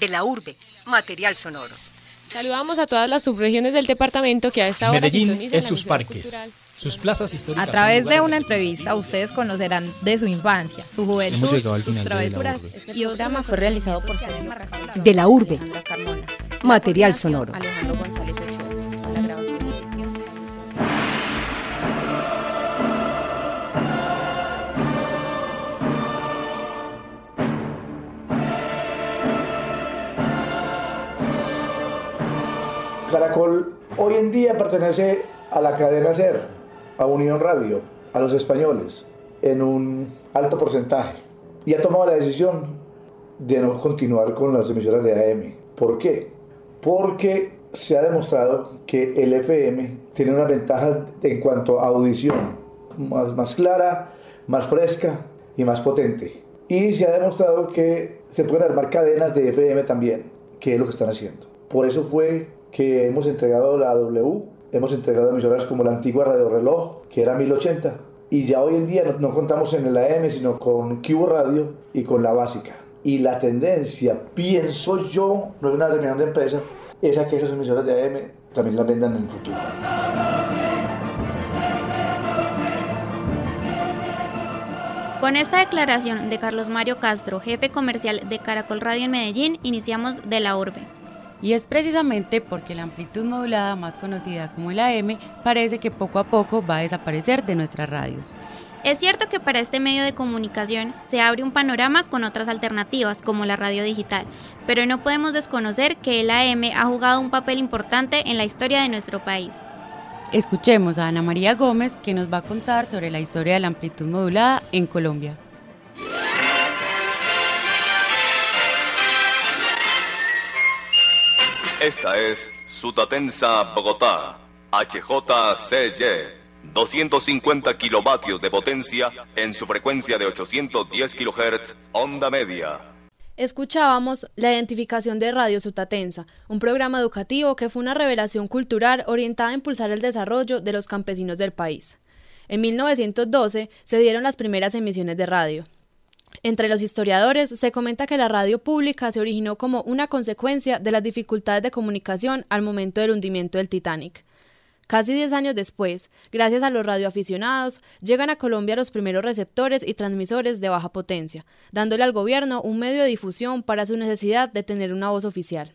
De la urbe, material sonoro. Saludamos a todas las subregiones del departamento que a esta hora Medellín es sus parques, sus plazas históricas. A través de una entrevista ustedes conocerán de su infancia, su juventud, sus travesuras. Este programa fue realizado por Sergio De la urbe, material sonoro. Caracol hoy en día pertenece a la cadena SER, a Unión Radio, a los españoles, en un alto porcentaje. Y ha tomado la decisión de no continuar con las emisoras de AM. ¿Por qué? Porque se ha demostrado que el FM tiene una ventaja en cuanto a audición, más, más clara, más fresca y más potente. Y se ha demostrado que se pueden armar cadenas de FM también, que es lo que están haciendo. Por eso fue que hemos entregado la W, hemos entregado emisoras como la antigua Radio Reloj, que era 1080, y ya hoy en día no, contamos en el AM, sino con Cubo Radio y con la básica. Y la tendencia, pienso yo, no es una determinación de empresa, es a que esas emisoras de AM también las vendan en el futuro. Con esta declaración de Carlos Mario Castro, jefe comercial de Caracol Radio en Medellín, iniciamos de la urbe. Y es precisamente porque la amplitud modulada, más conocida como el AM, parece que poco a poco va a desaparecer de nuestras radios. Es cierto que para este medio de comunicación se abre un panorama con otras alternativas como la radio digital, pero no podemos desconocer que el AM ha jugado un papel importante en la historia de nuestro país. Escuchemos a Ana María Gómez que nos va a contar sobre la historia de la amplitud modulada en Colombia. Esta es Sutatensa Bogotá, HJCY, 250 kilovatios de potencia en su frecuencia de 810 kHz, onda media. Escuchábamos la identificación de Radio Sutatensa, un programa educativo que fue una revelación cultural orientada a impulsar el desarrollo de los campesinos del país. En 1912 se dieron las primeras emisiones de radio. Entre los historiadores se comenta que la radio pública se originó como una consecuencia de las dificultades de comunicación al momento del hundimiento del Titanic. Casi 10 años después, gracias a los radioaficionados, llegan a Colombia los primeros receptores y transmisores de baja potencia, dándole al gobierno un medio de difusión para su necesidad de tener una voz oficial.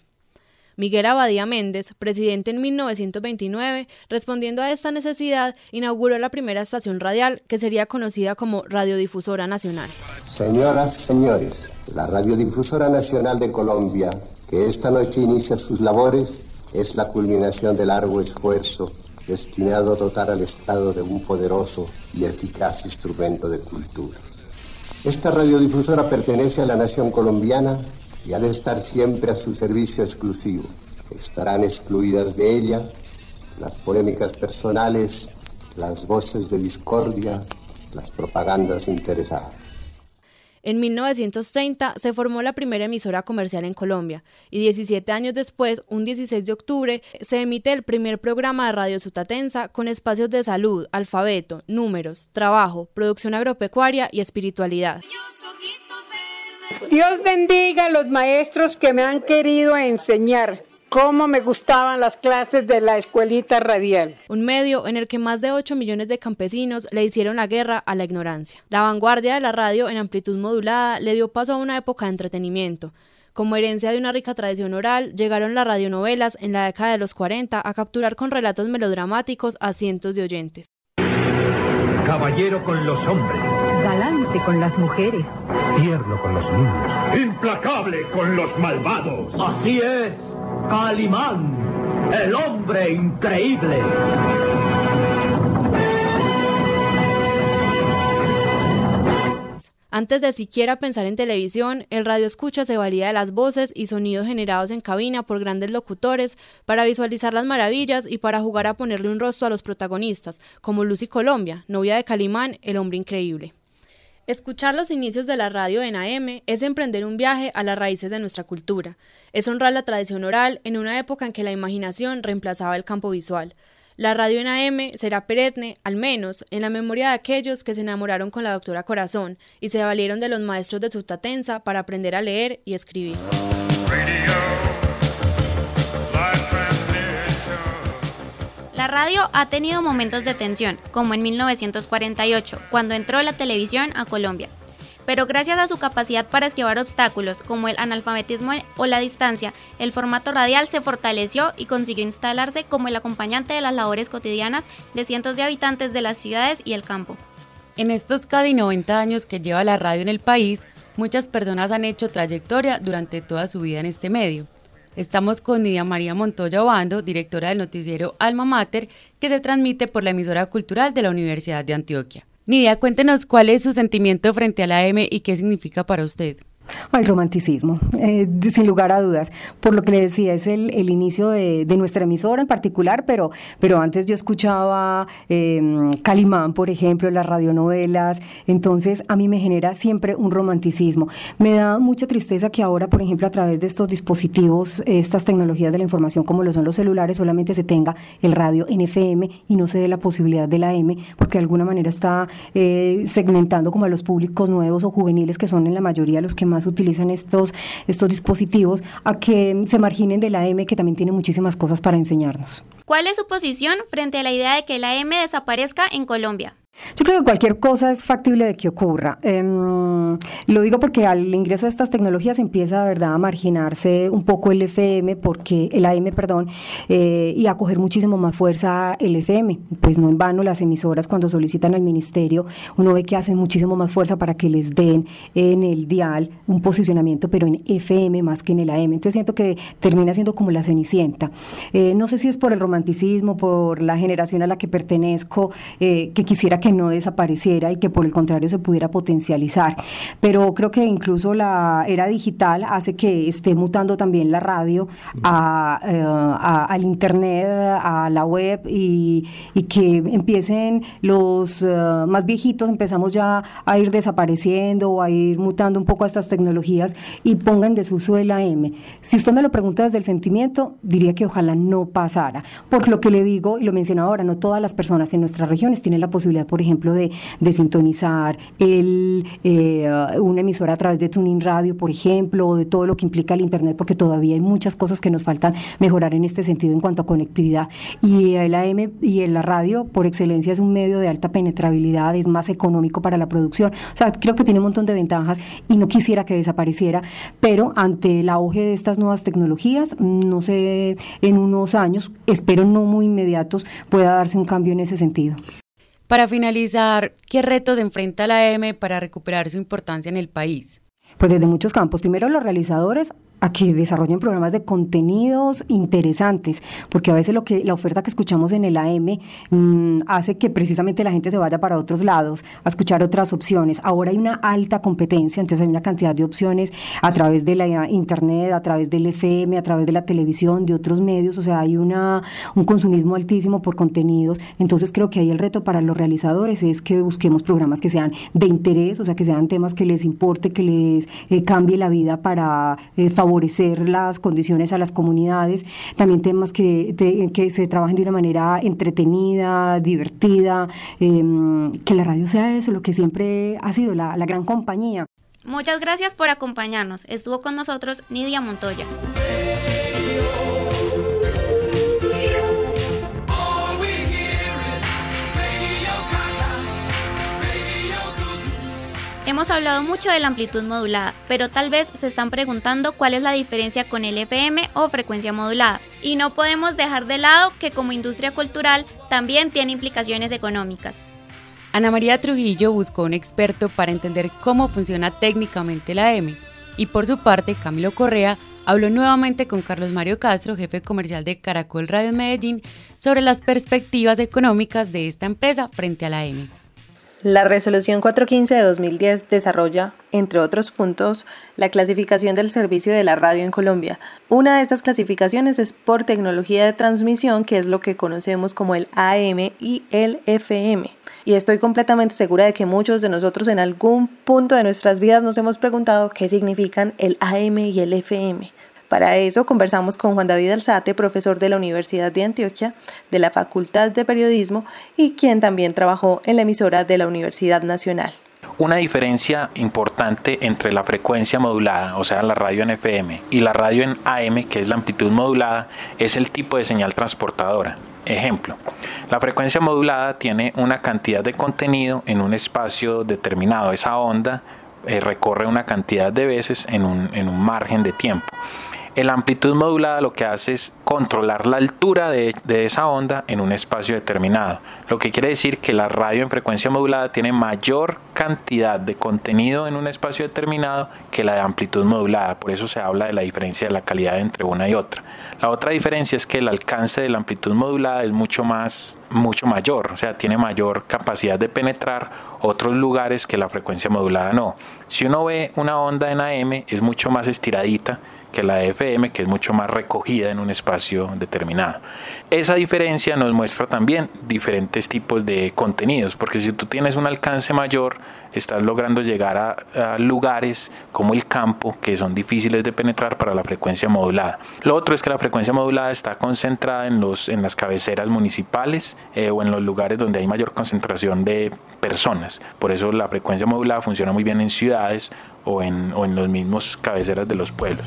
Miguel Abadía Méndez, presidente en 1929, respondiendo a esta necesidad, inauguró la primera estación radial que sería conocida como Radiodifusora Nacional. Señoras, señores, la Radiodifusora Nacional de Colombia, que esta noche inicia sus labores, es la culminación del largo esfuerzo destinado a dotar al Estado de un poderoso y eficaz instrumento de cultura. Esta radiodifusora pertenece a la nación colombiana y ha de estar siempre a su servicio exclusivo. Estarán excluidas de ella las polémicas personales, las voces de discordia, las propagandas interesadas. En 1930 se formó la primera emisora comercial en Colombia y 17 años después, un 16 de octubre, se emite el primer programa de Radio Sutatensa con espacios de salud, alfabeto, números, trabajo, producción agropecuaria y espiritualidad. Dios bendiga a los maestros que me han querido enseñar cómo me gustaban las clases de la escuelita radial. Un medio en el que más de 8 millones de campesinos le hicieron la guerra a la ignorancia. La vanguardia de la radio en amplitud modulada le dio paso a una época de entretenimiento. Como herencia de una rica tradición oral, llegaron las radionovelas en la década de los 40 a capturar con relatos melodramáticos a cientos de oyentes. Caballero con los hombres. Galante con las mujeres. Tierno con los niños. Implacable con los malvados. Así es, Calimán, el hombre increíble. Antes de siquiera pensar en televisión, el radio escucha se valía de las voces y sonidos generados en cabina por grandes locutores para visualizar las maravillas y para jugar a ponerle un rostro a los protagonistas, como Lucy Colombia, novia de Calimán, el hombre increíble. Escuchar los inicios de la radio en AM es emprender un viaje a las raíces de nuestra cultura, es honrar la tradición oral en una época en que la imaginación reemplazaba el campo visual. La radio en AM será perenne, al menos, en la memoria de aquellos que se enamoraron con la doctora Corazón y se valieron de los maestros de Sutatensa para aprender a leer y escribir. La radio ha tenido momentos de tensión, como en 1948, cuando entró la televisión a Colombia. Pero gracias a su capacidad para esquivar obstáculos, como el analfabetismo o la distancia, el formato radial se fortaleció y consiguió instalarse como el acompañante de las labores cotidianas de cientos de habitantes de las ciudades y el campo. En estos casi 90 años que lleva la radio en el país, muchas personas han hecho trayectoria durante toda su vida en este medio. Estamos con Nidia María Montoya Obando, directora del noticiero Alma Mater, que se transmite por la emisora cultural de la Universidad de Antioquia. Nidia, cuéntenos cuál es su sentimiento frente a la M y qué significa para usted. Hay romanticismo, eh, sin lugar a dudas. Por lo que le decía, es el, inicio de, nuestra emisora en particular, pero, pero antes yo escuchaba em, Calimán, por ejemplo, las radionovelas, entonces a mí me genera siempre un romanticismo. Me da mucha tristeza que ahora, por ejemplo, a través de estos dispositivos, estas tecnologías de la información como lo son los celulares, solamente se tenga el radio en FM y no se dé la posibilidad de la M, porque de alguna manera está eh, segmentando como a los públicos nuevos o juveniles que son en la mayoría los que más utilizan estos, estos dispositivos a que se marginen de la M que también tiene muchísimas cosas para enseñarnos. ¿Cuál es su posición frente a la idea de que la M desaparezca en Colombia? Yo creo que cualquier cosa es factible de que ocurra. Em, lo digo porque al ingreso de estas tecnologías empieza, verdad, a marginarse un poco el FM, porque el AM, perdón, eh, y a coger muchísimo más fuerza el FM. Pues no en vano las emisoras cuando solicitan al ministerio, uno ve que hacen muchísimo más fuerza para que les den en el dial un posicionamiento, pero en FM más que en el AM. Entonces siento que termina siendo como la cenicienta. Eh, no sé si es por el romanticismo, por la generación a la que pertenezco, eh, que quisiera que que no desapareciera y que por el contrario se pudiera potencializar. Pero creo que incluso la era digital hace que esté mutando también la radio eh, al internet, a la web y, que empiecen los eh, más viejitos, empezamos ya a ir desapareciendo o a ir mutando un poco a estas tecnologías y pongan desuso el AM. Si usted me lo pregunta desde el sentimiento, diría que ojalá no pasara. Por lo que le digo, y lo mencionaba ahora, no todas las personas en nuestras regiones tienen la posibilidad, por ejemplo, de, sintonizar el, eh, una emisora a través de Tuning Radio, por ejemplo, o de todo lo que implica el Internet, porque todavía hay muchas cosas que nos faltan mejorar en este sentido en cuanto a conectividad. Y el AM y la radio, por excelencia, es un medio de alta penetrabilidad, es más económico para la producción. O sea, creo que tiene un montón de ventajas y no quisiera que desapareciera, pero ante el auge de estas nuevas tecnologías, no sé, en unos años, espero no muy inmediatos, pueda darse un cambio en ese sentido. Para finalizar, ¿qué retos enfrenta la M para recuperar su importancia en el país? Pues desde muchos campos. Primero los realizadores a que desarrollen programas de contenidos interesantes, porque a veces lo que la oferta que escuchamos en el AM mm, hace que precisamente la gente se vaya para otros lados a escuchar otras opciones. Ahora hay una alta competencia, entonces hay una cantidad de opciones a través de la internet, a través del FM, a través de la televisión, de otros medios, o sea, hay una un consumismo altísimo por contenidos. Entonces creo que ahí el reto para los realizadores es que busquemos programas que sean de interés, o sea, que sean temas que les importe, que les eh, cambie la vida para eh, las condiciones a las comunidades, también temas que, que se trabajen de una manera entretenida, divertida, em, que la radio sea eso, lo que siempre ha sido la, la gran compañía. Muchas gracias por acompañarnos. Estuvo con nosotros Nidia Montoya. Hemos hablado mucho de la amplitud modulada, pero tal vez se están preguntando cuál es la diferencia con el FM o frecuencia modulada. Y no podemos dejar de lado que como industria cultural también tiene implicaciones económicas. Ana María Trujillo buscó un experto para entender cómo funciona técnicamente la M. Y por su parte, Camilo Correa habló nuevamente con Carlos Mario Castro, jefe comercial de Caracol Radio Medellín, sobre las perspectivas económicas de esta empresa frente a la M. La resolución 415 de 2010 desarrolla, entre otros puntos, la clasificación del servicio de la radio en Colombia. Una de estas clasificaciones es por tecnología de transmisión, que es lo que conocemos como el AM y el FM. Y estoy completamente segura de que muchos de nosotros en algún punto de nuestras vidas nos hemos preguntado qué significan el AM y el FM. Para eso conversamos con Juan David Alzate, profesor de la Universidad de Antioquia, de la Facultad de Periodismo y quien también trabajó en la emisora de la Universidad Nacional. Una diferencia importante entre la frecuencia modulada, o sea, la radio en FM, y la radio en AM, que es la amplitud modulada, es el tipo de señal transportadora. Ejemplo, la frecuencia modulada tiene una cantidad de contenido en un espacio determinado. Esa onda eh, recorre una cantidad de veces en un, en un margen de tiempo. La amplitud modulada lo que hace es controlar la altura de, esa onda en un espacio determinado, lo que quiere decir que la radio en frecuencia modulada tiene mayor cantidad de contenido en un espacio determinado que la de amplitud modulada, por eso se habla de la diferencia de la calidad entre una y otra. La otra diferencia es que el alcance de la amplitud modulada es mucho más mucho mayor, o sea, tiene mayor capacidad de penetrar otros lugares que la frecuencia modulada no. Si uno ve una onda en AM es mucho más estiradita que la FM, que es mucho más recogida en un espacio determinado. Esa diferencia nos muestra también diferentes tipos de contenidos, porque si tú tienes un alcance mayor, estás logrando llegar a, lugares como el campo que son difíciles de penetrar para la frecuencia modulada. Lo otro es que la frecuencia modulada está concentrada en, los, en las cabeceras municipales eh, o en los lugares donde hay mayor concentración de personas. Por eso la frecuencia modulada funciona muy bien en ciudades o en, o en los mismos cabeceras de los pueblos.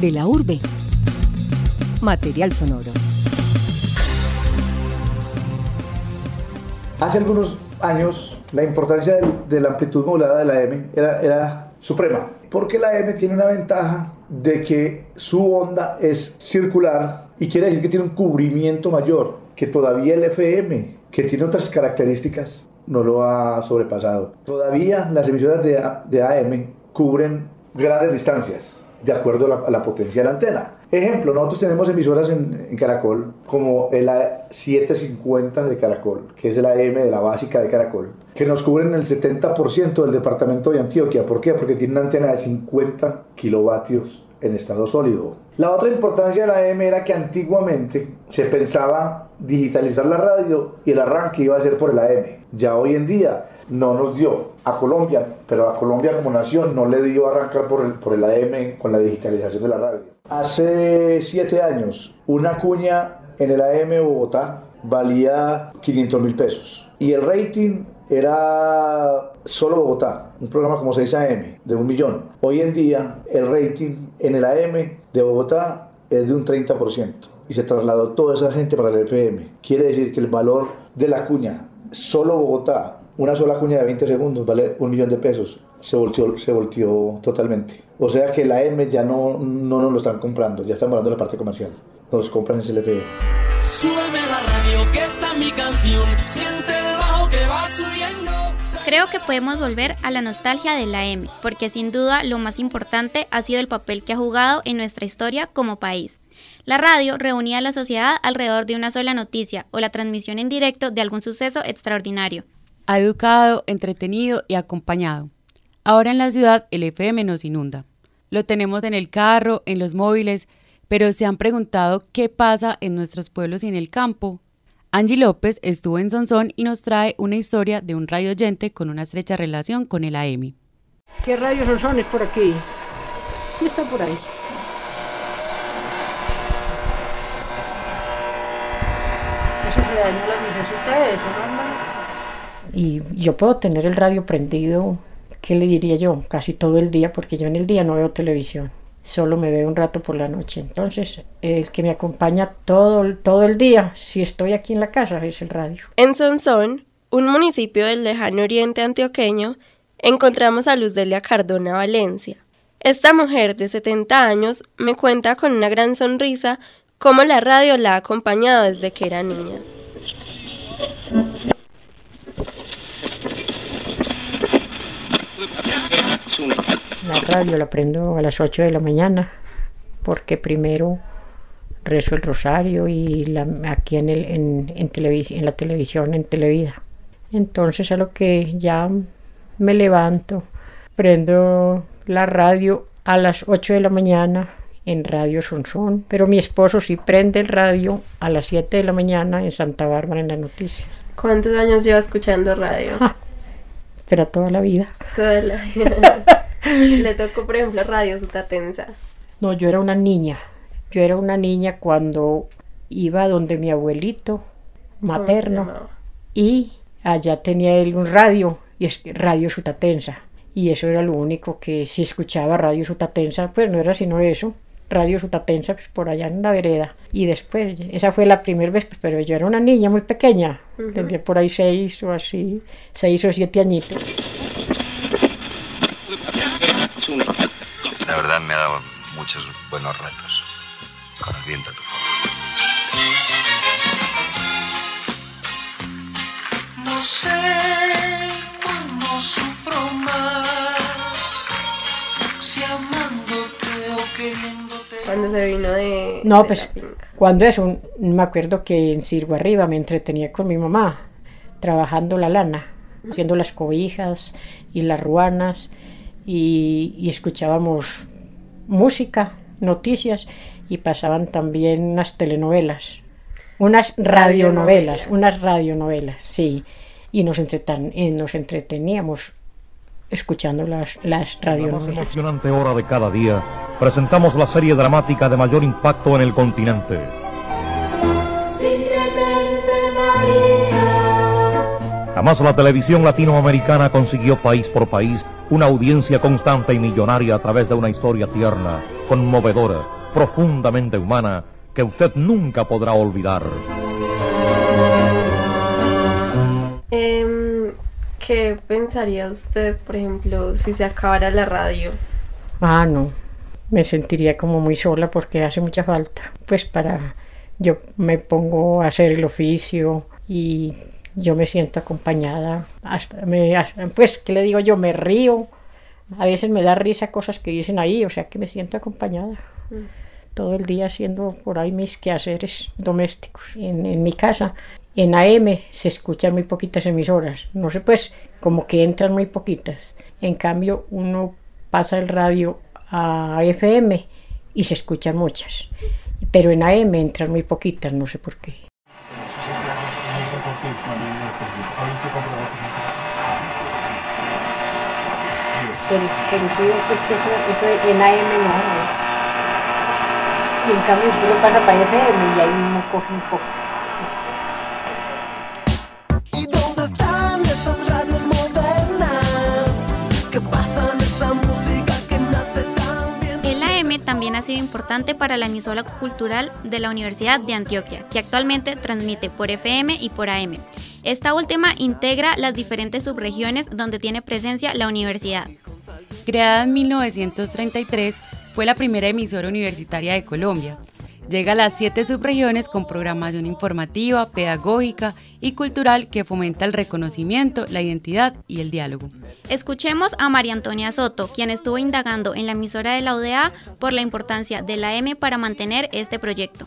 De la urbe. Material sonoro. Hace algunos años la importancia de, la amplitud modulada de la M era, era suprema, porque la M tiene una ventaja de que su onda es circular y quiere decir que tiene un cubrimiento mayor que todavía el FM, que tiene otras características, no lo ha sobrepasado. Todavía las emisoras de, de AM cubren grandes distancias de acuerdo a la, potencia de la antena. Ejemplo, nosotros tenemos emisoras en, Caracol como el A750 de Caracol, que es la AM de la básica de Caracol, que nos cubren el 70% del departamento de Antioquia. ¿Por qué? Porque tiene una antena de 50 kilovatios en estado sólido. La otra importancia de la AM era que antiguamente se pensaba digitalizar la radio y el arranque iba a ser por el AM. Ya hoy en día no nos dio a Colombia, pero a Colombia como nación no le dio arrancar por el, por el AM con la digitalización de la radio. Hace siete años, una cuña en el AM Bogotá valía 500 mil pesos y el rating era solo Bogotá, un programa como 6 AM de un millón. Hoy en día el rating en el AM de Bogotá es de un 30% y se trasladó toda esa gente para el FM. Quiere decir que el valor de la cuña, solo Bogotá, una sola cuña de 20 segundos vale un millón de pesos. Se volteó, se volteó totalmente. O sea que la M ya no, no nos lo están comprando, ya estamos hablando de la parte comercial. Nos compran en FM. la radio, que está mi canción. Siente el bajo que va subiendo. Creo que podemos volver a la nostalgia de la M, porque sin duda lo más importante ha sido el papel que ha jugado en nuestra historia como país. La radio reunía a la sociedad alrededor de una sola noticia o la transmisión en directo de algún suceso extraordinario. Ha educado, entretenido y acompañado. Ahora en la ciudad el FM nos inunda. Lo tenemos en el carro, en los móviles, pero se han preguntado qué pasa en nuestros pueblos y en el campo, Angie López estuvo en Sonsón y nos trae una historia de un radio oyente con una estrecha relación con el AM. Si Radio Sonsón es por aquí. ¿Y está por ahí? Eso se dañó la necesita eso, ¿no? Y yo puedo tener el radio prendido, ¿qué le diría yo? Casi todo el día, porque yo en el día no veo televisión solo me veo un rato por la noche. Entonces, el que me acompaña todo, todo el día, si estoy aquí en la casa, es el radio. En Sonsón, un municipio del lejano oriente antioqueño, encontramos a Luz Delia Cardona Valencia. Esta mujer de 70 años me cuenta con una gran sonrisa cómo la radio la ha acompañado desde que era niña. La radio la prendo a las 8 de la mañana porque primero rezo el rosario y la, aquí en, el, en, en, en la televisión, en Televida. Entonces a lo que ya me levanto, prendo la radio a las 8 de la mañana en Radio Sonsón, pero mi esposo sí prende el radio a las 7 de la mañana en Santa Bárbara en las noticias. ¿Cuántos años lleva escuchando radio? pero toda la vida. Toda la vida. Le tocó, por ejemplo, Radio Sutatensa. No, yo era una niña. Yo era una niña cuando iba donde mi abuelito materno y allá tenía él un radio, y es Radio Sutatensa, y eso era lo único que si escuchaba Radio Sutatensa, pues no era sino eso, Radio Sutatensa, pues por allá en la vereda. Y después, esa fue la primera vez, pero yo era una niña muy pequeña, tendría por ahí seis o así, seis o siete añitos. La verdad me ha dado muchos buenos ratos con el viento a tu No sé cómo sufro más, si amándote o queriéndote. Cuando se vino de. No, de pues cuando eso, me acuerdo que en Cirgo Arriba me entretenía con mi mamá, trabajando la lana, haciendo las cobijas y las ruanas, y, y escuchábamos música, noticias, y pasaban también unas telenovelas, unas radionovelas, unas radionovelas, sí, y nos, entretan- eh, nos entreteníamos escuchando las, las La más radionovelas. emocionante hora de cada día, presentamos la serie dramática de mayor impacto en el continente. María. Jamás la televisión latinoamericana consiguió país por país una audiencia constante y millonaria a través de una historia tierna, conmovedora, profundamente humana, que usted nunca podrá olvidar. Em, ¿Qué pensaría usted, por ejemplo, si se acabara la radio? Ah, no. Me sentiría como muy sola porque hace mucha falta. Pues para yo me pongo a hacer el oficio y yo me siento acompañada. Hasta me, pues, ¿qué le digo yo? Me río. A veces me da risa cosas que dicen ahí, o sea que me siento acompañada. Todo el día haciendo por ahí mis quehaceres domésticos en, en mi casa. En AM se escuchan muy poquitas emisoras. No sé, pues, como que entran muy poquitas. En cambio, uno pasa el radio a FM y se escuchan muchas. Pero en AM entran muy poquitas, no sé por qué. Pero, pero sí, pues que eso, eso en AM no. Y en cambio usted lo pasa para FM y ahí uno coge un poco. También ha sido importante para la emisora cultural de la Universidad de Antioquia, que actualmente transmite por FM y por AM. Esta última integra las diferentes subregiones donde tiene presencia la universidad. Creada en 1933, fue la primera emisora universitaria de Colombia. Llega a las siete subregiones con programación informativa, pedagógica y cultural que fomenta el reconocimiento, la identidad y el diálogo. Escuchemos a María Antonia Soto, quien estuvo indagando en la emisora de la UDA por la importancia de la AM para mantener este proyecto.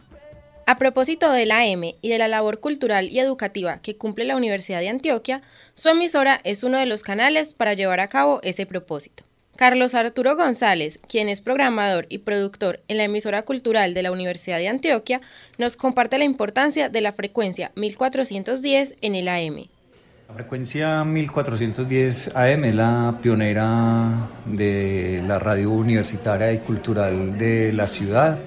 A propósito de la y de la labor cultural y educativa que cumple la Universidad de Antioquia, su emisora es uno de los canales para llevar a cabo ese propósito. Carlos Arturo González, quien es programador y productor en la emisora cultural de la Universidad de Antioquia, nos comparte la importancia de la frecuencia 1410 en el AM. La frecuencia 1410 AM es la pionera de la radio universitaria y cultural de la ciudad.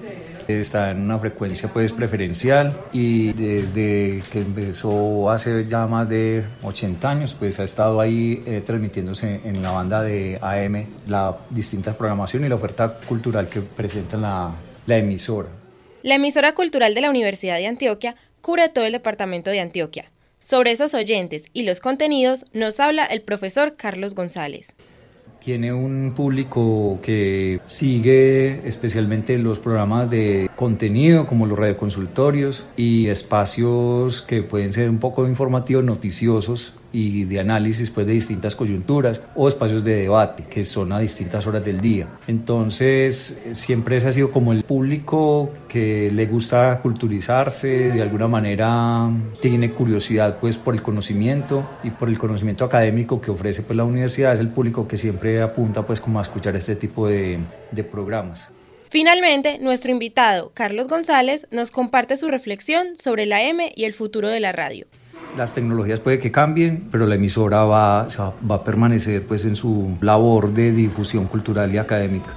Está en una frecuencia pues preferencial y desde que empezó hace ya más de 80 años pues ha estado ahí eh, transmitiéndose en la banda de AM la distinta programación y la oferta cultural que presenta la, la emisora. La emisora cultural de la Universidad de Antioquia cubre todo el departamento de Antioquia. Sobre esos oyentes y los contenidos nos habla el profesor Carlos González. Tiene un público que sigue especialmente los programas de contenido como los radioconsultorios y espacios que pueden ser un poco informativos, noticiosos y de análisis pues, de distintas coyunturas o espacios de debate que son a distintas horas del día. Entonces siempre ese ha sido como el público que le gusta culturizarse, de alguna manera tiene curiosidad pues por el conocimiento y por el conocimiento académico que ofrece pues la universidad, es el público que siempre apunta pues como a escuchar este tipo de programas. Finalmente, nuestro invitado, Carlos González, nos comparte su reflexión sobre la M y el futuro de la radio. Las tecnologías puede que cambien, pero la emisora va, va a permanecer pues en su labor de difusión cultural y académica.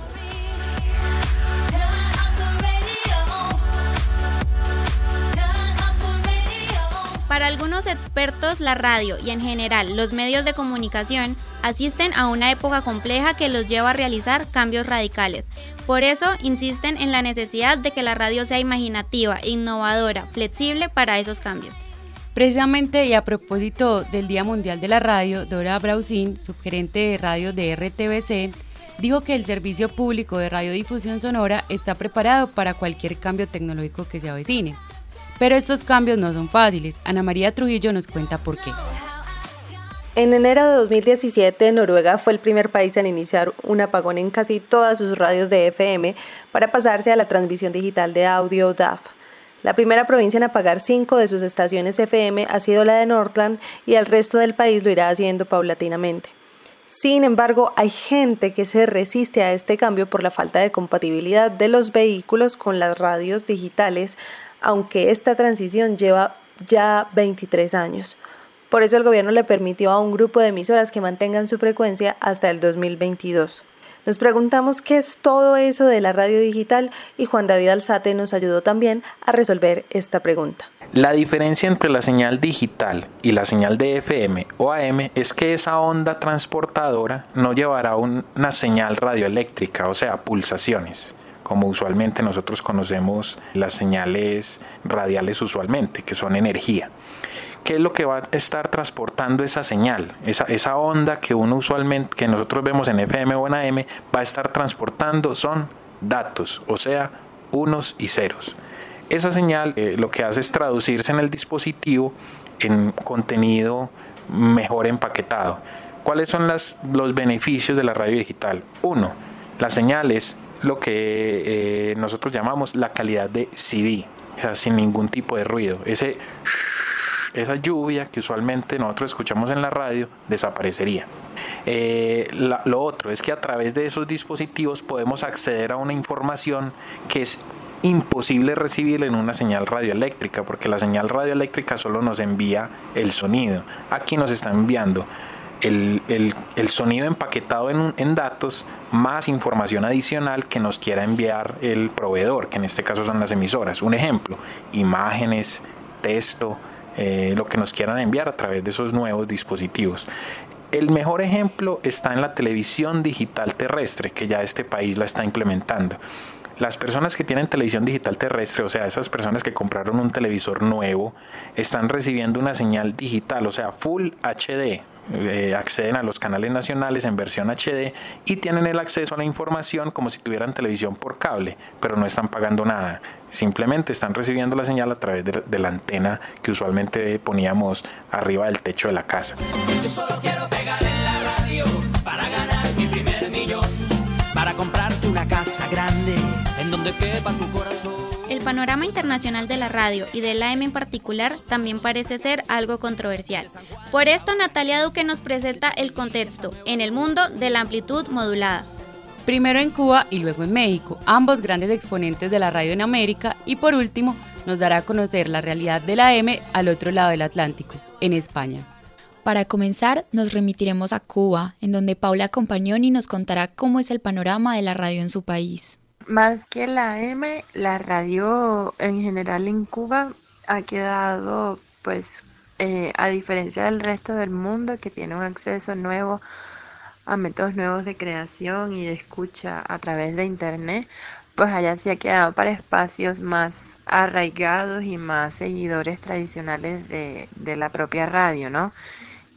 Para algunos expertos, expertos, la radio y en general los medios de comunicación asisten a una época compleja que los lleva a realizar cambios radicales. Por eso insisten en la necesidad de que la radio sea imaginativa, innovadora, flexible para esos cambios. Precisamente y a propósito del Día Mundial de la Radio, Dora Brausin, subgerente de radio de RTBC, dijo que el servicio público de radiodifusión sonora está preparado para cualquier cambio tecnológico que se avecine. Pero estos cambios no son fáciles. Ana María Trujillo nos cuenta por qué. En enero de 2017, Noruega fue el primer país en iniciar un apagón en casi todas sus radios de FM para pasarse a la transmisión digital de audio DAF. La primera provincia en apagar cinco de sus estaciones FM ha sido la de Nordland y el resto del país lo irá haciendo paulatinamente. Sin embargo, hay gente que se resiste a este cambio por la falta de compatibilidad de los vehículos con las radios digitales, aunque esta transición lleva ya 23 años. Por eso el gobierno le permitió a un grupo de emisoras que mantengan su frecuencia hasta el 2022. Nos preguntamos qué es todo eso de la radio digital y Juan David Alzate nos ayudó también a resolver esta pregunta. La diferencia entre la señal digital y la señal de FM o AM es que esa onda transportadora no llevará una señal radioeléctrica, o sea, pulsaciones, como usualmente nosotros conocemos las señales radiales usualmente, que son energía. ¿Qué es lo que va a estar transportando esa señal? Esa, esa onda que uno usualmente, que nosotros vemos en FM o en AM, va a estar transportando son datos, o sea, unos y ceros. Esa señal eh, lo que hace es traducirse en el dispositivo en contenido mejor empaquetado. ¿Cuáles son las, los beneficios de la radio digital? Uno, la señal es lo que eh, nosotros llamamos la calidad de CD, o sea, sin ningún tipo de ruido. Ese esa lluvia que usualmente nosotros escuchamos en la radio desaparecería. Eh, lo otro es que a través de esos dispositivos podemos acceder a una información que es imposible recibir en una señal radioeléctrica, porque la señal radioeléctrica solo nos envía el sonido. Aquí nos está enviando el, sonido empaquetado en, en, datos más información adicional que nos quiera enviar el proveedor, que en este caso son las emisoras. Un ejemplo, imágenes, texto, eh, lo que nos quieran enviar a través de esos nuevos dispositivos. El mejor ejemplo está en la televisión digital terrestre, que ya este país la está implementando. Las personas que tienen televisión digital terrestre, o sea, esas personas que compraron un televisor nuevo, están recibiendo una señal digital, o sea, Full HD, eh, acceden a los canales nacionales en versión HD y tienen el acceso a la información como si tuvieran televisión por cable, pero no están pagando nada. Simplemente están recibiendo la señal a través de, la antena que usualmente poníamos arriba del techo de la casa. Yo solo quiero pegar en la radio para ganar mi primer millón, para comprarte una casa grande en donde quepa tu corazón. El panorama internacional de la radio y de la AM en particular también parece ser algo controversial. Por esto Natalia Duque nos presenta el contexto en el mundo de la amplitud modulada. Primero en Cuba y luego en México, ambos grandes exponentes de la radio en América y por último nos dará a conocer la realidad de la AM al otro lado del Atlántico, en España. Para comenzar, nos remitiremos a Cuba, en donde Paula Compañoni nos contará cómo es el panorama de la radio en su país. Más que la M, la radio en general en Cuba ha quedado, pues, eh, a diferencia del resto del mundo que tiene un acceso nuevo a métodos nuevos de creación y de escucha a través de Internet, pues allá se ha quedado para espacios más arraigados y más seguidores tradicionales de, de la propia radio, ¿no?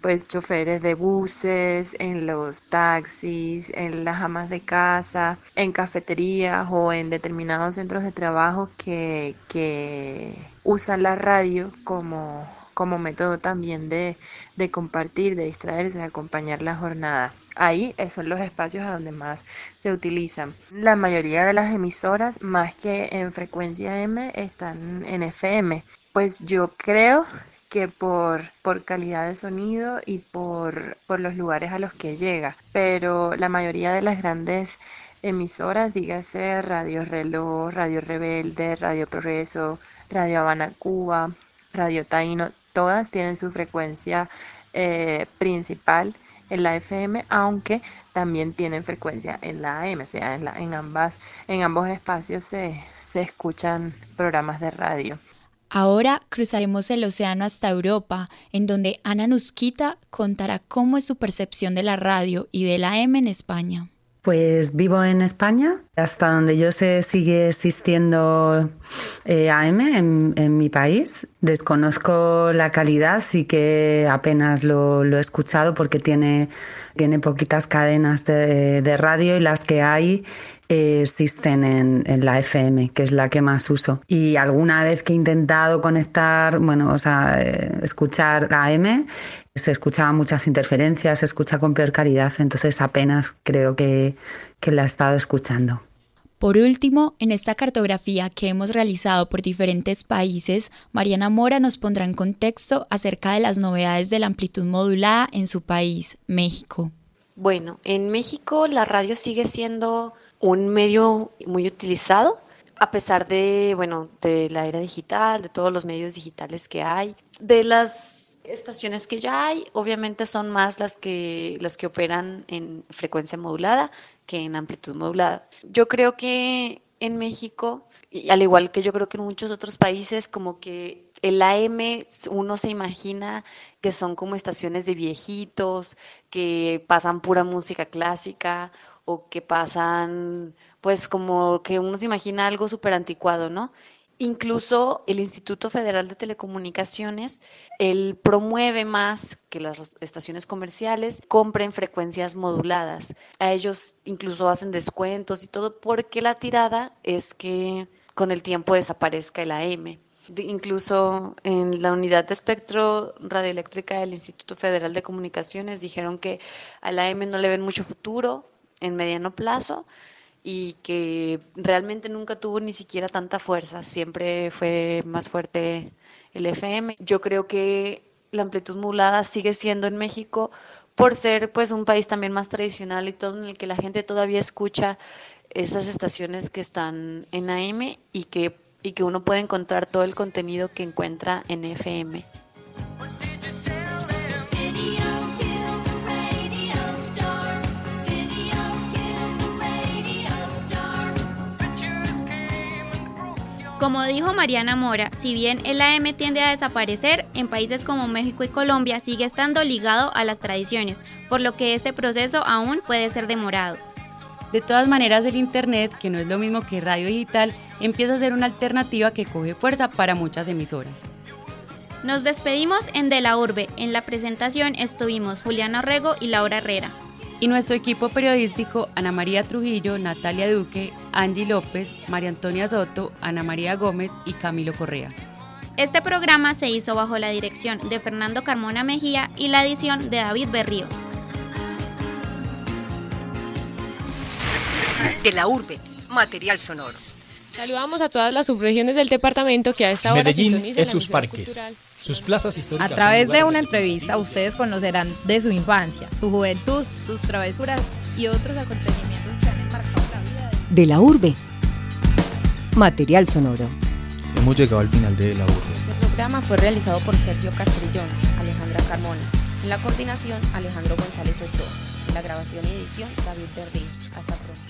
Pues choferes de buses, en los taxis, en las amas de casa, en cafeterías o en determinados centros de trabajo que, que usan la radio como, como método también de, de compartir, de distraerse, de acompañar la jornada. Ahí son los espacios a donde más se utilizan. La mayoría de las emisoras, más que en frecuencia M, están en FM. Pues yo creo que por, por calidad de sonido y por, por los lugares a los que llega. Pero la mayoría de las grandes emisoras, dígase Radio Reloj, Radio Rebelde, Radio Progreso, Radio Habana Cuba, Radio Taíno, todas tienen su frecuencia eh, principal en la FM, aunque también tienen frecuencia en la AM, o sea, en, la, en, ambas, en ambos espacios se, se escuchan programas de radio. Ahora cruzaremos el océano hasta Europa, en donde Ana Nusquita contará cómo es su percepción de la radio y de la M en España. Pues vivo en España, hasta donde yo sé sigue existiendo eh, AM en, mi país. Desconozco la calidad, sí que apenas lo, he escuchado porque tiene, tiene poquitas cadenas de radio y las que hay existen en, la FM, que es la que más uso. Y alguna vez que he intentado conectar, bueno, o sea, eh, escuchar AM, se escuchaban muchas interferencias, se escucha con peor calidad, entonces apenas creo que, que la he estado escuchando. Por último, en esta cartografía que hemos realizado por diferentes países, Mariana Mora nos pondrá en contexto acerca de las novedades de la amplitud modulada en su país, México. Bueno, en México la radio sigue siendo un medio muy utilizado a pesar de, bueno, de la era digital, de todos los medios digitales que hay, de las estaciones que ya hay, obviamente son más las que las que operan en frecuencia modulada que en amplitud modulada. Yo creo que en México, al igual que yo creo que en muchos otros países, como que el AM uno se imagina que son como estaciones de viejitos, que pasan pura música clásica o que pasan, pues como que uno se imagina algo súper anticuado, ¿no? Incluso el Instituto Federal de Telecomunicaciones, promueve más que las estaciones comerciales compren frecuencias moduladas. A ellos incluso hacen descuentos y todo porque la tirada es que con el tiempo desaparezca el AM. Incluso en la unidad de espectro radioeléctrica del Instituto Federal de Comunicaciones dijeron que al AM no le ven mucho futuro en mediano plazo y que realmente nunca tuvo ni siquiera tanta fuerza, siempre fue más fuerte el FM. Yo creo que la amplitud modulada sigue siendo en México por ser pues un país también más tradicional y todo en el que la gente todavía escucha esas estaciones que están en AM y que, y que uno puede encontrar todo el contenido que encuentra en FM. Como dijo Mariana Mora, si bien el AM tiende a desaparecer, en países como México y Colombia sigue estando ligado a las tradiciones, por lo que este proceso aún puede ser demorado. De todas maneras, el Internet, que no es lo mismo que radio digital, empieza a ser una alternativa que coge fuerza para muchas emisoras. Nos despedimos en De la Urbe. En la presentación estuvimos Juliana Orrego y Laura Herrera y nuestro equipo periodístico Ana María Trujillo, Natalia Duque, Angie López, María Antonia Soto, Ana María Gómez y Camilo Correa. Este programa se hizo bajo la dirección de Fernando Carmona Mejía y la edición de David Berrío. De la urbe, material sonoro. Saludamos a todas las subregiones del departamento que a esta hora Medellín es sus parques, sus plazas históricas. A través de una entrevista ustedes conocerán de su infancia, su juventud, sus travesuras y otros acontecimientos de, la urbe. Material sonoro. Hemos llegado al final de La Urbe. Este programa fue realizado por Sergio Castrillón, Alejandra Carmona. En la coordinación, Alejandro González Ochoa. En la grabación y edición, David Verdiz. Hasta pronto.